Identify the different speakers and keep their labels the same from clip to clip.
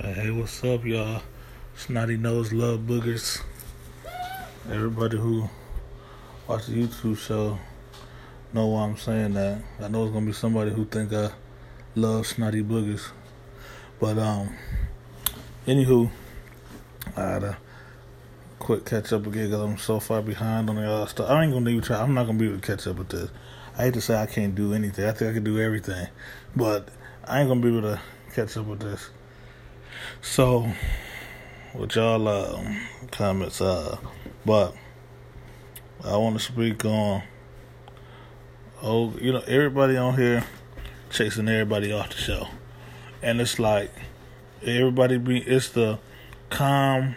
Speaker 1: Hey, what's up, y'all? Snotty nose love boogers. Everybody who watches YouTube show know why I'm saying that. I know it's gonna be somebody who think I love snotty boogers, but um, anywho, I had to quick catch up again because I'm so far behind on the other stuff. I ain't gonna even try. I'm not gonna be able to catch up with this. I hate to say I can't do anything. I think I can do everything, but I ain't gonna be able to catch up with this. So, with y'all uh, comments, uh, but I want to speak on. Oh, you know, everybody on here chasing everybody off the show, and it's like everybody be. It's the calm,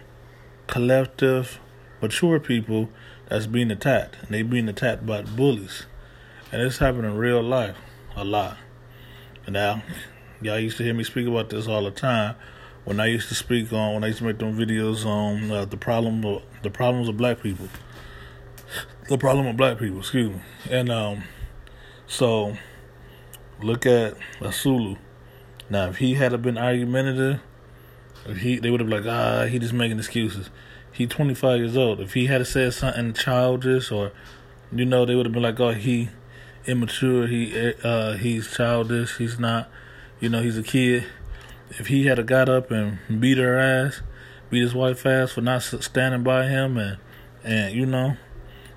Speaker 1: collective, mature people that's being attacked, and they being attacked by bullies, and it's happening in real life a lot. And now, y'all used to hear me speak about this all the time when I used to speak on when I used to make them videos on uh, the problem of, the problems of black people, the problem of black people, excuse me, and um, so look at Asuelu. Now, if he had been argumentative, if he they would have like ah he just making excuses. He 25 years old. If he had said something childish or you know they would have been like oh he immature he uh he's childish he's not you know he's a kid if he had a got up and beat her ass, beat his wife ass for not standing by him, and and you know,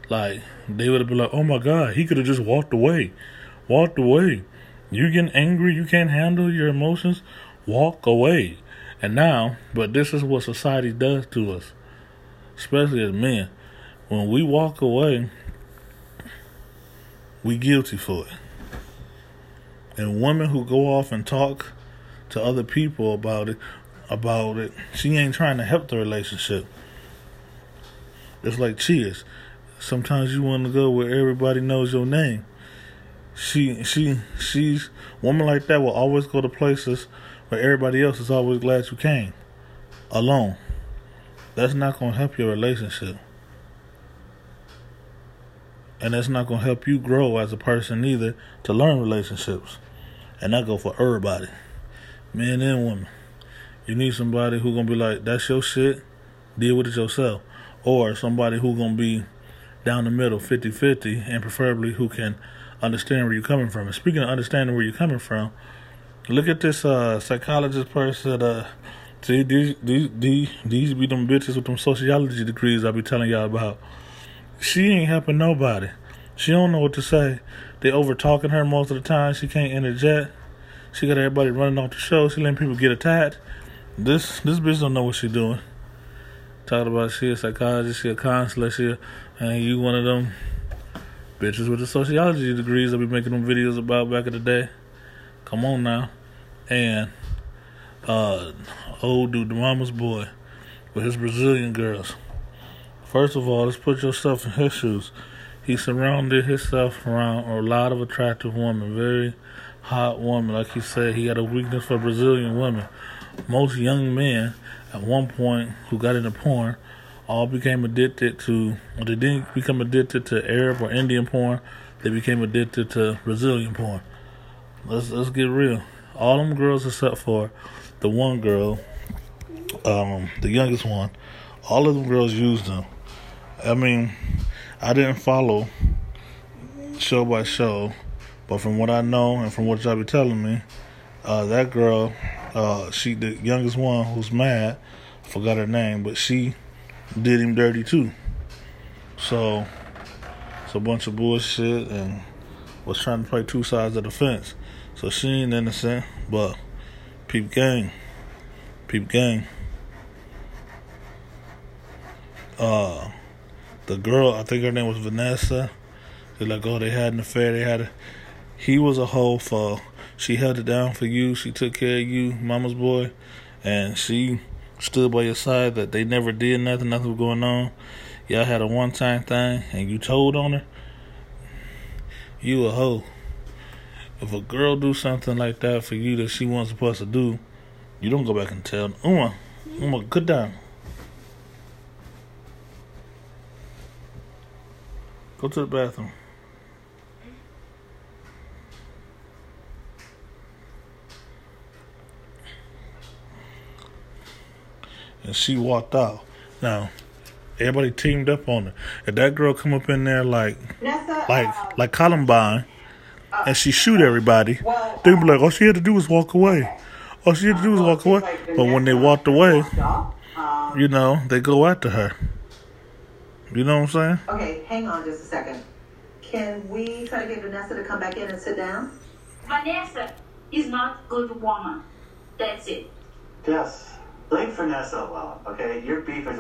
Speaker 1: like they would have been like, oh my god, he could have just walked away, walked away. You getting angry, you can't handle your emotions, walk away. And now, but this is what society does to us, especially as men. When we walk away, we guilty for it. And women who go off and talk to other people about it about it. She ain't trying to help the relationship. It's like cheers. Sometimes you want to go where everybody knows your name. She she she's woman like that will always go to places where everybody else is always glad you came. Alone. That's not gonna help your relationship. And that's not gonna help you grow as a person either to learn relationships. And that go for everybody men and women. You need somebody who gonna be like, that's your shit, deal with it yourself. Or somebody who gonna be down the middle, 50-50, and preferably who can understand where you're coming from. And speaking of understanding where you're coming from, look at this uh, psychologist person. Uh, see, these, these, these, these be them bitches with them sociology degrees I be telling y'all about. She ain't helping nobody. She don't know what to say. They over talking her most of the time. She can't interject. She got everybody running off the show. She letting people get attacked. This this bitch don't know what she doing. Talking about she a psychologist, she a counselor, she a, and you one of them bitches with the sociology degrees I be making them videos about back in the day. Come on now. And uh old dude, the mama's boy, with his Brazilian girls. First of all, let's put yourself in his shoes. He surrounded himself around a lot of attractive women, very hot woman. Like he said, he had a weakness for Brazilian women. Most young men at one point who got into porn all became addicted to, they didn't become addicted to Arab or Indian porn. They became addicted to Brazilian porn. Let's let's get real. All them girls except for the one girl, um, the youngest one, all of them girls used them. I mean, I didn't follow show by show but from what I know and from what y'all be telling me, uh, that girl, uh, she the youngest one who's mad, forgot her name, but she did him dirty too. So it's a bunch of bullshit and was trying to play two sides of the fence. So she ain't innocent, but peep gang. Peep gang. Uh the girl, I think her name was Vanessa. They're like, oh, they had an affair. They had a, he was a hoe for she held it down for you, she took care of you, mama's boy, and she stood by your side that they never did nothing, nothing was going on. Y'all had a one time thing and you told on her, you a hoe. If a girl do something like that for you that she wasn't supposed to do, you don't go back and tell Uma, Uma, good down. Go to the bathroom. And she walked out. Now, everybody teamed up on her. If that girl come up in there like
Speaker 2: Nessa,
Speaker 1: like
Speaker 2: uh,
Speaker 1: like Columbine, and she shoot everybody,
Speaker 2: well,
Speaker 1: they be like, all she had to do was walk away. All she had to do was walk away. But when they walked away,
Speaker 2: walked off. Um,
Speaker 1: you know, they go after her. You know what I'm saying?
Speaker 2: okay, hang on just a second. Can we try to get Vanessa to come back in and sit down?
Speaker 3: Vanessa is not good woman. That's it.
Speaker 4: Yes. Leave Vanessa alone, okay? Your beef is